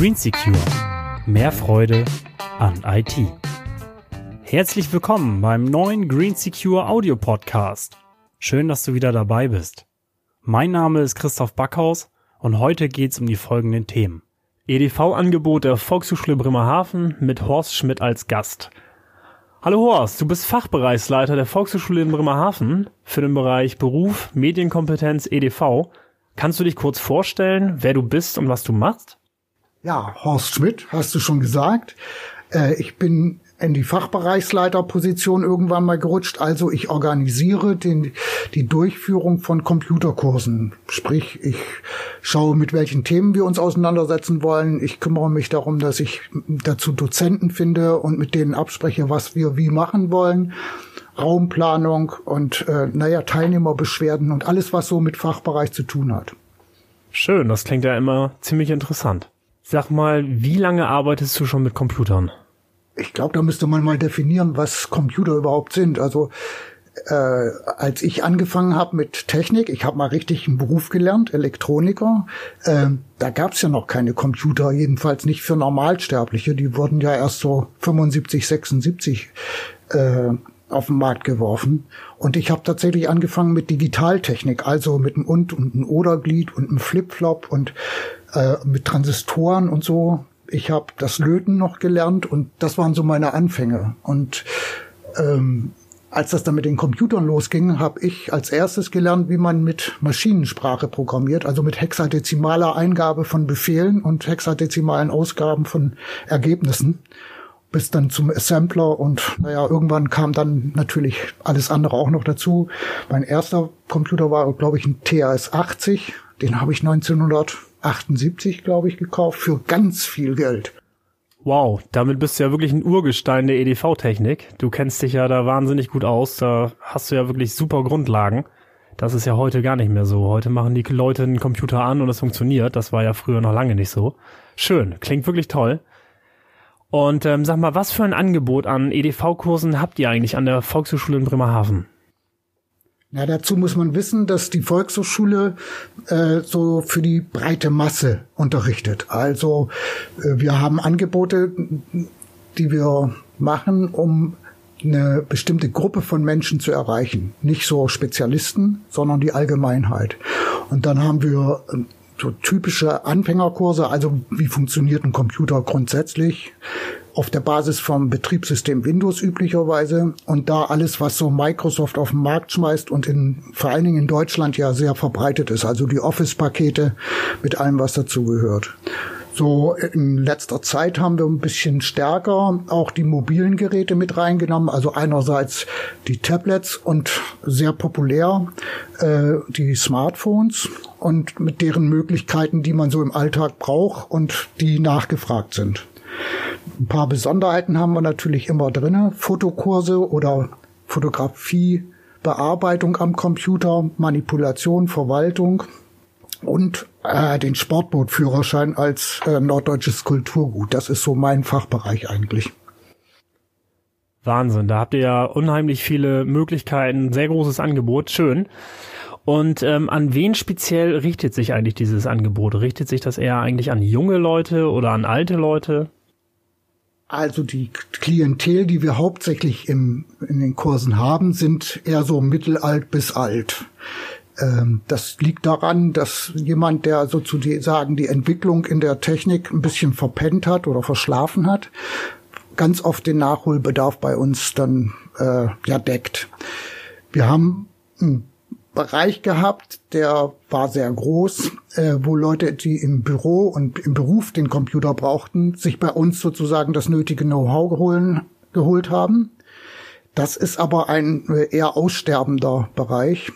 Green Secure. Mehr Freude an IT. Herzlich willkommen beim neuen Green Secure Audio Podcast. Schön, dass du wieder dabei bist. Mein Name ist Christoph Backhaus und heute geht's um die folgenden Themen. EDV-Angebot der Volkshochschule Bremerhaven mit Horst Schmidt als Gast. Hallo Horst, du bist Fachbereichsleiter der Volkshochschule in Bremerhaven für den Bereich Beruf, Medienkompetenz, EDV. Kannst du dich kurz vorstellen, wer du bist und was du machst? Ja, Horst Schmidt, hast du schon gesagt. Äh, ich bin in die Fachbereichsleiterposition irgendwann mal gerutscht. Also ich organisiere den, die Durchführung von Computerkursen. Sprich, ich schaue, mit welchen Themen wir uns auseinandersetzen wollen. Ich kümmere mich darum, dass ich dazu Dozenten finde und mit denen abspreche, was wir wie machen wollen. Raumplanung und äh, naja, Teilnehmerbeschwerden und alles, was so mit Fachbereich zu tun hat. Schön, das klingt ja immer ziemlich interessant. Sag mal, wie lange arbeitest du schon mit Computern? Ich glaube, da müsste man mal definieren, was Computer überhaupt sind. Also äh, als ich angefangen habe mit Technik, ich habe mal richtig einen Beruf gelernt, Elektroniker, äh, da gab es ja noch keine Computer, jedenfalls nicht für Normalsterbliche. Die wurden ja erst so 75, 76 äh, auf den Markt geworfen. Und ich habe tatsächlich angefangen mit Digitaltechnik, also mit einem Und und einem Oderglied und einem Flipflop und äh, mit Transistoren und so ich habe das Löten noch gelernt und das waren so meine Anfänge. Und ähm, als das dann mit den Computern losging, habe ich als erstes gelernt, wie man mit Maschinensprache programmiert, also mit hexadezimaler Eingabe von Befehlen und hexadezimalen Ausgaben von Ergebnissen, bis dann zum Assembler und naja, irgendwann kam dann natürlich alles andere auch noch dazu. Mein erster Computer war, glaube ich, ein TAS 80, den habe ich 1900 78, glaube ich, gekauft für ganz viel Geld. Wow, damit bist du ja wirklich ein Urgestein der EDV-Technik. Du kennst dich ja da wahnsinnig gut aus. Da hast du ja wirklich super Grundlagen. Das ist ja heute gar nicht mehr so. Heute machen die Leute einen Computer an und es funktioniert. Das war ja früher noch lange nicht so. Schön, klingt wirklich toll. Und ähm, sag mal, was für ein Angebot an EDV-Kursen habt ihr eigentlich an der Volkshochschule in Bremerhaven? Ja, dazu muss man wissen, dass die Volkshochschule äh, so für die breite Masse unterrichtet. Also äh, wir haben Angebote, die wir machen, um eine bestimmte Gruppe von Menschen zu erreichen. Nicht so Spezialisten, sondern die Allgemeinheit. Und dann haben wir äh, so typische Anfängerkurse, also wie funktioniert ein Computer grundsätzlich, auf der Basis vom Betriebssystem Windows üblicherweise und da alles, was so Microsoft auf den Markt schmeißt und in, vor allen Dingen in Deutschland ja sehr verbreitet ist, also die Office-Pakete mit allem, was dazugehört. So in letzter Zeit haben wir ein bisschen stärker auch die mobilen Geräte mit reingenommen. Also einerseits die Tablets und sehr populär äh, die Smartphones und mit deren Möglichkeiten, die man so im Alltag braucht und die nachgefragt sind. Ein paar Besonderheiten haben wir natürlich immer drinne. Fotokurse oder Fotografie, Bearbeitung am Computer, Manipulation, Verwaltung und äh, den Sportbootführerschein als äh, norddeutsches Kulturgut. Das ist so mein Fachbereich eigentlich. Wahnsinn, da habt ihr ja unheimlich viele Möglichkeiten, sehr großes Angebot, schön. Und ähm, an wen speziell richtet sich eigentlich dieses Angebot? Richtet sich das eher eigentlich an junge Leute oder an alte Leute? Also die Klientel, die wir hauptsächlich im, in den Kursen haben, sind eher so mittelalt bis alt. Ähm, das liegt daran, dass jemand, der sozusagen die Entwicklung in der Technik ein bisschen verpennt hat oder verschlafen hat, ganz oft den Nachholbedarf bei uns dann äh, ja deckt. Wir haben ein Bereich gehabt, der war sehr groß, äh, wo Leute, die im Büro und im Beruf den Computer brauchten, sich bei uns sozusagen das nötige Know-how geholt haben. Das ist aber ein äh, eher aussterbender Bereich.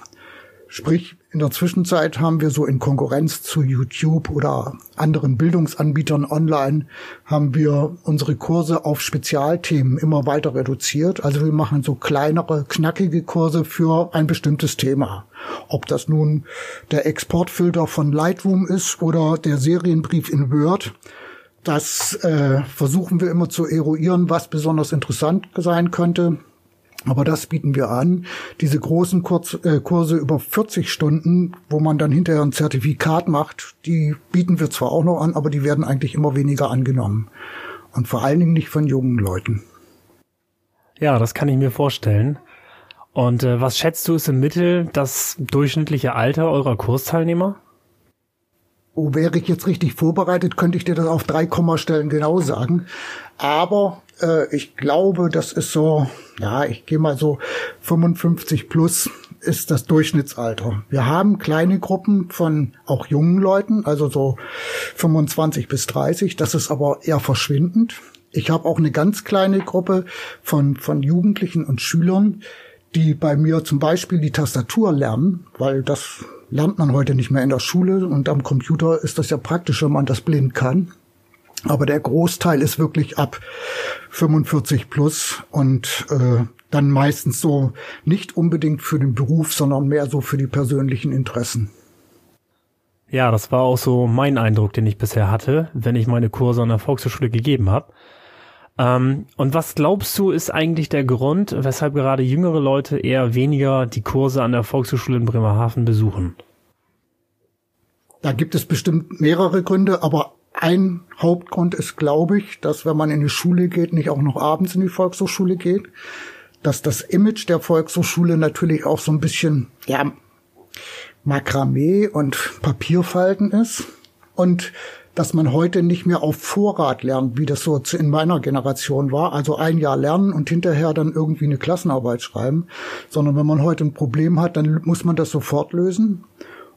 Sprich, in der Zwischenzeit haben wir so in Konkurrenz zu YouTube oder anderen Bildungsanbietern online, haben wir unsere Kurse auf Spezialthemen immer weiter reduziert. Also wir machen so kleinere, knackige Kurse für ein bestimmtes Thema. Ob das nun der Exportfilter von Lightroom ist oder der Serienbrief in Word. Das äh, versuchen wir immer zu eruieren, was besonders interessant sein könnte Aber das bieten wir an. Diese großen Kurz, äh, Kurse über 40 Stunden, wo man dann hinterher ein Zertifikat macht, die bieten wir zwar auch noch an, aber die werden eigentlich immer weniger angenommen. Und vor allen Dingen nicht von jungen Leuten. Ja, das kann ich mir vorstellen. Und äh, was schätzt du ist im Mittel das durchschnittliche Alter eurer Kursteilnehmer? Oh, wäre ich jetzt richtig vorbereitet, könnte ich dir das auf drei Kommastellen genau sagen. Aber äh, ich glaube, das ist so, ja, ich gehe mal so 55 plus ist das Durchschnittsalter. Wir haben kleine Gruppen von auch jungen Leuten, also so 25 bis 30. Das ist aber eher verschwindend. Ich habe auch eine ganz kleine Gruppe von, von Jugendlichen und Schülern, die bei mir zum Beispiel die Tastatur lernen, weil das lernt man heute nicht mehr in der Schule und am Computer ist das ja praktisch, wenn man das blind kann. Aber der Großteil ist wirklich ab 45 plus und äh, dann meistens so nicht unbedingt für den Beruf, sondern mehr so für die persönlichen Interessen. Ja, das war auch so mein Eindruck, den ich bisher hatte, wenn ich meine Kurse an der Volkshochschule gegeben habe. Ähm, und was glaubst du, ist eigentlich der Grund, weshalb gerade jüngere Leute eher weniger die Kurse an der Volkshochschule in Bremerhaven besuchen? Da gibt es bestimmt mehrere Gründe, aber ein Hauptgrund ist, glaube ich, dass wenn man in die Schule geht, nicht auch noch abends in die Volkshochschule geht, dass das Image der Volkshochschule natürlich auch so ein bisschen, ja, Makramee und Papierfalten ist und dass man heute nicht mehr auf Vorrat lernt, wie das so in meiner Generation war, also ein Jahr lernen und hinterher dann irgendwie eine Klassenarbeit schreiben, sondern wenn man heute ein Problem hat, dann muss man das sofort lösen.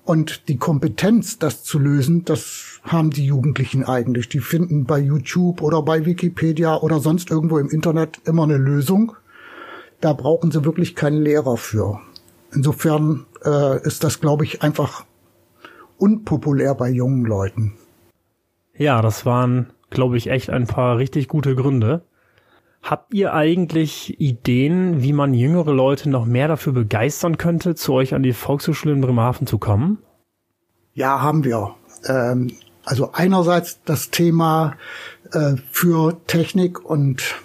Und die Kompetenz, das zu lösen, das haben die Jugendlichen eigentlich. Die finden bei YouTube oder bei Wikipedia oder sonst irgendwo im Internet immer eine Lösung. Da brauchen sie wirklich keinen Lehrer für. Insofern äh, ist das, glaube ich, einfach unpopulär bei jungen Leuten. Ja, das waren, glaube ich, echt ein paar richtig gute Gründe. Habt ihr eigentlich Ideen, wie man jüngere Leute noch mehr dafür begeistern könnte, zu euch an die Volkshochschule in Bremerhaven zu kommen? Ja, haben wir. Ähm, also einerseits das Thema äh, für Technik und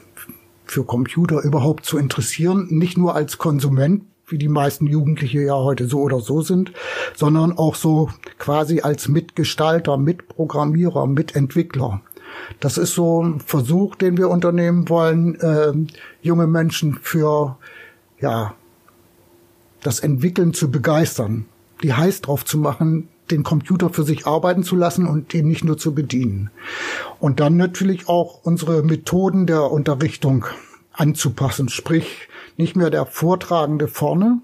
für Computer überhaupt zu interessieren, nicht nur als Konsument, wie die meisten Jugendliche ja heute so oder so sind, sondern auch so quasi als Mitgestalter, Mitprogrammierer, Mitentwickler. Das ist so ein Versuch, den wir unternehmen wollen, äh, junge Menschen für ja das Entwickeln zu begeistern, die heiß drauf zu machen, den Computer für sich arbeiten zu lassen und ihn nicht nur zu bedienen. Und dann natürlich auch unsere Methoden der Unterrichtung anzupassen, sprich nicht mehr der Vortragende vorne,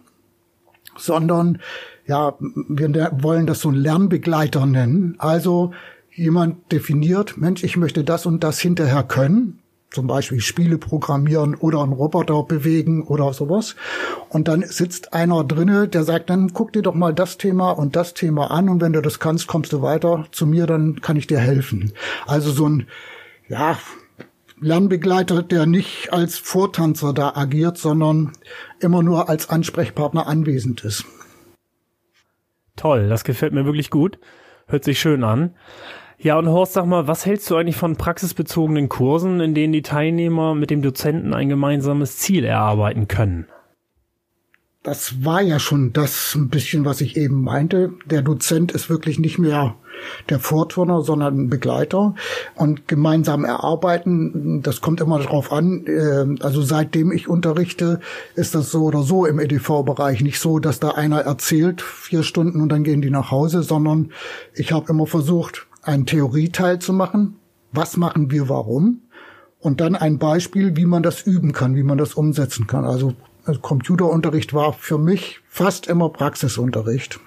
sondern ja, wir wollen das so ein Lernbegleiter nennen. Also jemand definiert, Mensch, ich möchte das und das hinterher können, zum Beispiel Spiele programmieren oder einen Roboter bewegen oder sowas. Und dann sitzt einer drinne, der sagt, dann guck dir doch mal das Thema und das Thema an und wenn du das kannst, kommst du weiter zu mir, dann kann ich dir helfen. Also so ein, ja, Lernbegleiter, der nicht als Vortanzer da agiert, sondern immer nur als Ansprechpartner anwesend ist. Toll, das gefällt mir wirklich gut. Hört sich schön an. Ja, und Horst, sag mal, was hältst du eigentlich von praxisbezogenen Kursen, in denen die Teilnehmer mit dem Dozenten ein gemeinsames Ziel erarbeiten können? Das war ja schon das ein bisschen, was ich eben meinte. Der Dozent ist wirklich nicht mehr der Vorturner, sondern ein Begleiter und gemeinsam erarbeiten. Das kommt immer darauf an. Äh, also seitdem ich unterrichte, ist das so oder so im EDV-Bereich nicht so, dass da einer erzählt vier Stunden und dann gehen die nach Hause, sondern ich habe immer versucht, einen Theorieteil zu machen. Was machen wir warum? Und dann ein Beispiel, wie man das üben kann, wie man das umsetzen kann. Also, also Computerunterricht war für mich fast immer Praxisunterricht.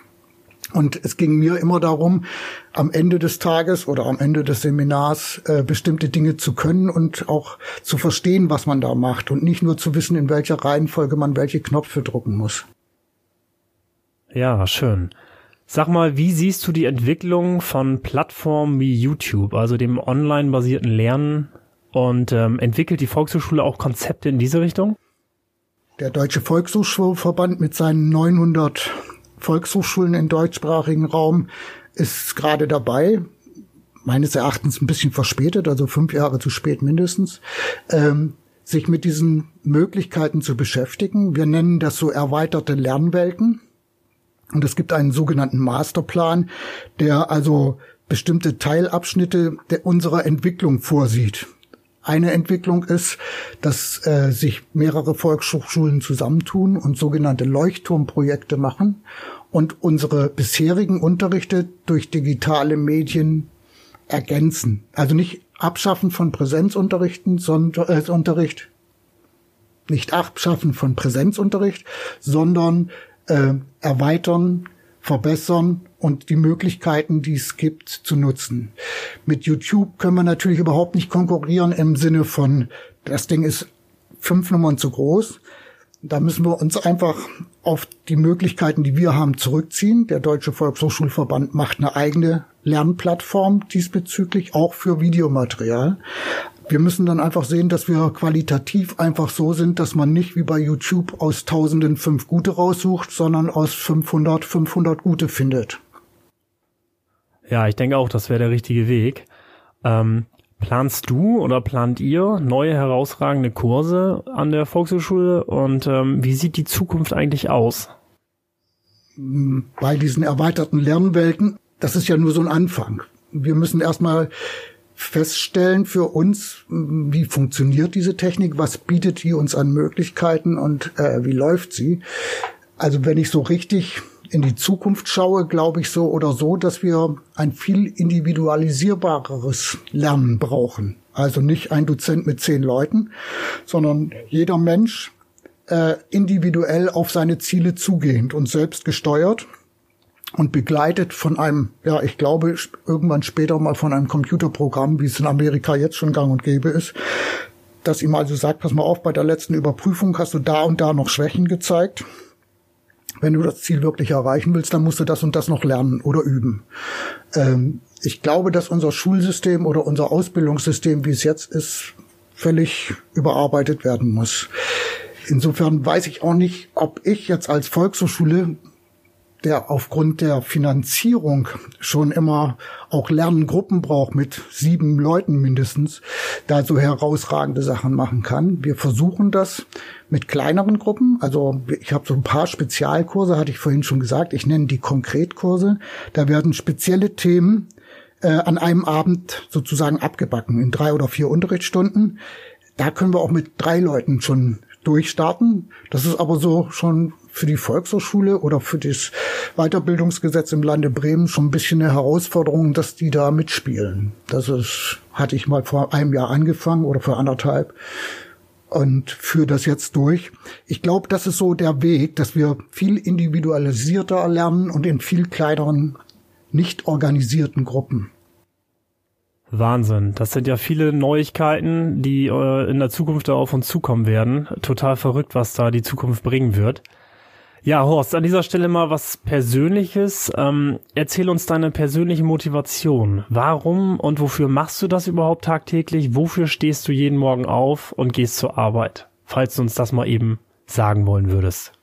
Und es ging mir immer darum, am Ende des Tages oder am Ende des Seminars äh, bestimmte Dinge zu können und auch zu verstehen, was man da macht und nicht nur zu wissen, in welcher Reihenfolge man welche Knöpfe drucken muss. Ja, schön. Sag mal, wie siehst du die Entwicklung von Plattformen wie YouTube, also dem online-basierten Lernen? Und ähm, entwickelt die Volkshochschule auch Konzepte in diese Richtung? Der Deutsche Volkshochschulverband mit seinen 900 Volkshochschulen im deutschsprachigen Raum ist gerade dabei, meines Erachtens ein bisschen verspätet, also fünf Jahre zu spät mindestens, ähm, sich mit diesen Möglichkeiten zu beschäftigen. Wir nennen das so erweiterte Lernwelten. Und es gibt einen sogenannten Masterplan, der also bestimmte Teilabschnitte unserer Entwicklung vorsieht. Eine Entwicklung ist, dass äh, sich mehrere Volkshochschulen zusammentun und sogenannte Leuchtturmprojekte machen und unsere bisherigen Unterrichte durch digitale Medien ergänzen. Also nicht abschaffen von Präsenzunterrichten, sondern äh, Unterricht, nicht abschaffen von Präsenzunterricht, sondern äh, erweitern, verbessern und die Möglichkeiten, die es gibt, zu nutzen. Mit YouTube können wir natürlich überhaupt nicht konkurrieren im Sinne von, das Ding ist fünf Nummern zu groß. Da müssen wir uns einfach auf die Möglichkeiten, die wir haben, zurückziehen. Der Deutsche Volkshochschulverband macht eine eigene Lernplattform diesbezüglich, auch für Videomaterial. Wir müssen dann einfach sehen, dass wir qualitativ einfach so sind, dass man nicht wie bei YouTube aus Tausenden fünf gute raussucht, sondern aus 500 500 gute findet. Ja, ich denke auch, das wäre der richtige Weg. Ähm, planst du oder plant ihr neue herausragende Kurse an der Volkshochschule und ähm, wie sieht die Zukunft eigentlich aus? Bei diesen erweiterten Lernwelten, das ist ja nur so ein Anfang. Wir müssen erstmal feststellen für uns, wie funktioniert diese Technik, was bietet die uns an Möglichkeiten und äh, wie läuft sie. Also wenn ich so richtig in die Zukunft schaue, glaube ich so oder so, dass wir ein viel individualisierbareres Lernen brauchen. Also nicht ein Dozent mit zehn Leuten, sondern jeder Mensch äh, individuell auf seine Ziele zugehend und selbst gesteuert und begleitet von einem, ja, ich glaube, irgendwann später mal von einem Computerprogramm, wie es in Amerika jetzt schon gang und gäbe ist, das ihm also sagt, pass mal auf, bei der letzten Überprüfung hast du da und da noch Schwächen gezeigt. Wenn du das Ziel wirklich erreichen willst, dann musst du das und das noch lernen oder üben. Ähm, ich glaube, dass unser Schulsystem oder unser Ausbildungssystem, wie es jetzt ist, völlig überarbeitet werden muss. Insofern weiß ich auch nicht, ob ich jetzt als Volkshochschule der aufgrund der Finanzierung schon immer auch Lerngruppen braucht mit sieben Leuten mindestens, da so herausragende Sachen machen kann. Wir versuchen das mit kleineren Gruppen. Also ich habe so ein paar Spezialkurse, hatte ich vorhin schon gesagt. Ich nenne die Konkretkurse. Da werden spezielle Themen äh, an einem Abend sozusagen abgebacken in drei oder vier Unterrichtsstunden. Da können wir auch mit drei Leuten schon durchstarten. Das ist aber so schon für die Volkshochschule oder für das Weiterbildungsgesetz im Lande Bremen schon ein bisschen eine Herausforderung, dass die da mitspielen. Das ist, hatte ich mal vor einem Jahr angefangen oder vor anderthalb und führe das jetzt durch. Ich glaube, das ist so der Weg, dass wir viel individualisierter lernen und in viel kleineren, nicht organisierten Gruppen. Wahnsinn. Das sind ja viele Neuigkeiten, die äh, in der Zukunft da auf uns zukommen werden. Total verrückt, was da die Zukunft bringen wird. Ja, Horst, an dieser Stelle mal was Persönliches. Ähm, erzähl uns deine persönliche Motivation. Warum und wofür machst du das überhaupt tagtäglich? Wofür stehst du jeden Morgen auf und gehst zur Arbeit? Falls du uns das mal eben sagen wollen würdest.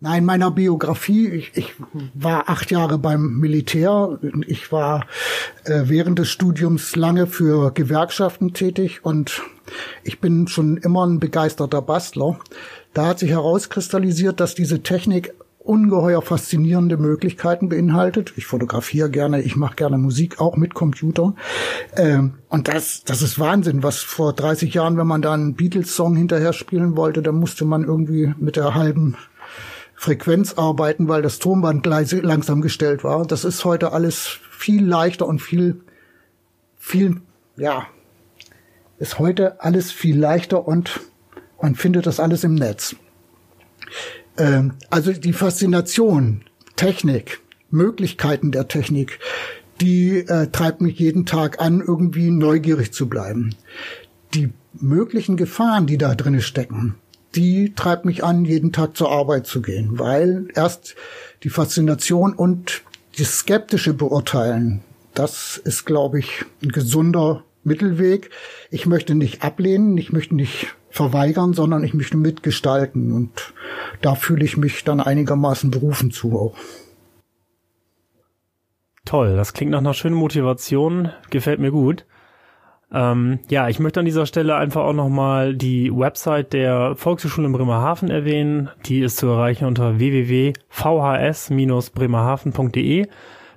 Nein, meiner Biografie, ich, ich war acht Jahre beim Militär. Ich war äh, während des Studiums lange für Gewerkschaften tätig und ich bin schon immer ein begeisterter Bastler. Da hat sich herauskristallisiert, dass diese Technik ungeheuer faszinierende Möglichkeiten beinhaltet. Ich fotografiere gerne, ich mache gerne Musik, auch mit Computer. Ähm, und das, das ist Wahnsinn, was vor 30 Jahren, wenn man da einen Beatles-Song hinterher spielen wollte, dann musste man irgendwie mit der halben Frequenz arbeiten, weil das Tonband langsam gestellt war. Das ist heute alles viel leichter und viel, viel, ja, ist heute alles viel leichter und man findet das alles im Netz. Ähm, also die Faszination, Technik, Möglichkeiten der Technik, die äh, treibt mich jeden Tag an, irgendwie neugierig zu bleiben. Die möglichen Gefahren, die da drin stecken, die treibt mich an, jeden Tag zur Arbeit zu gehen, weil erst die Faszination und die skeptische Beurteilen, das ist, glaube ich, ein gesunder Mittelweg. Ich möchte nicht ablehnen, ich möchte nicht verweigern, sondern ich möchte mitgestalten. Und da fühle ich mich dann einigermaßen berufen zu auch. Toll, das klingt nach einer schönen Motivation, gefällt mir gut. Ähm, ja, ich möchte an dieser Stelle einfach auch nochmal die Website der Volkshochschule in Bremerhaven erwähnen. Die ist zu erreichen unter www.vhs-bremerhaven.de.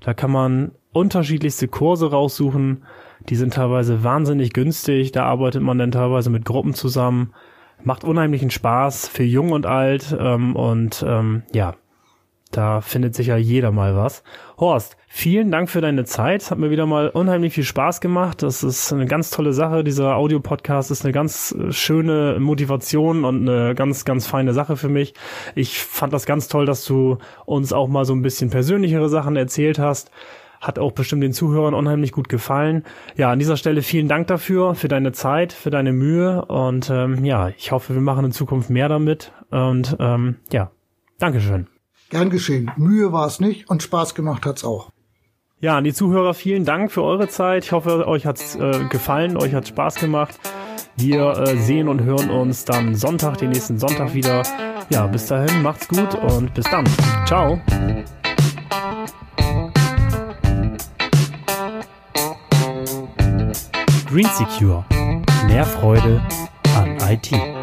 Da kann man unterschiedlichste Kurse raussuchen. Die sind teilweise wahnsinnig günstig. Da arbeitet man dann teilweise mit Gruppen zusammen. Macht unheimlichen Spaß für jung und alt. Ähm, und ähm, ja, da findet sicher jeder mal was. Horst, vielen Dank für deine Zeit. Hat mir wieder mal unheimlich viel Spaß gemacht. Das ist eine ganz tolle Sache. Dieser Audiopodcast ist eine ganz äh, schöne Motivation und eine ganz, ganz feine Sache für mich. Ich fand das ganz toll, dass du uns auch mal so ein bisschen persönlichere Sachen erzählt hast. Hat auch bestimmt den Zuhörern unheimlich gut gefallen. Ja, an dieser Stelle vielen Dank dafür, für deine Zeit, für deine Mühe und ähm, ja, ich hoffe, wir machen in Zukunft mehr damit und ähm, ja, Dankeschön. Gern geschehen. Mühe war es nicht und Spaß gemacht hat's auch. Ja, an die Zuhörer vielen Dank für eure Zeit. Ich hoffe, euch hat's äh, gefallen, euch hat's Spaß gemacht. Wir äh, sehen und hören uns dann Sonntag, den nächsten Sonntag wieder. Ja, bis dahin, macht's gut und bis dann. Ciao. Green Secure. Mehr Freude an IT.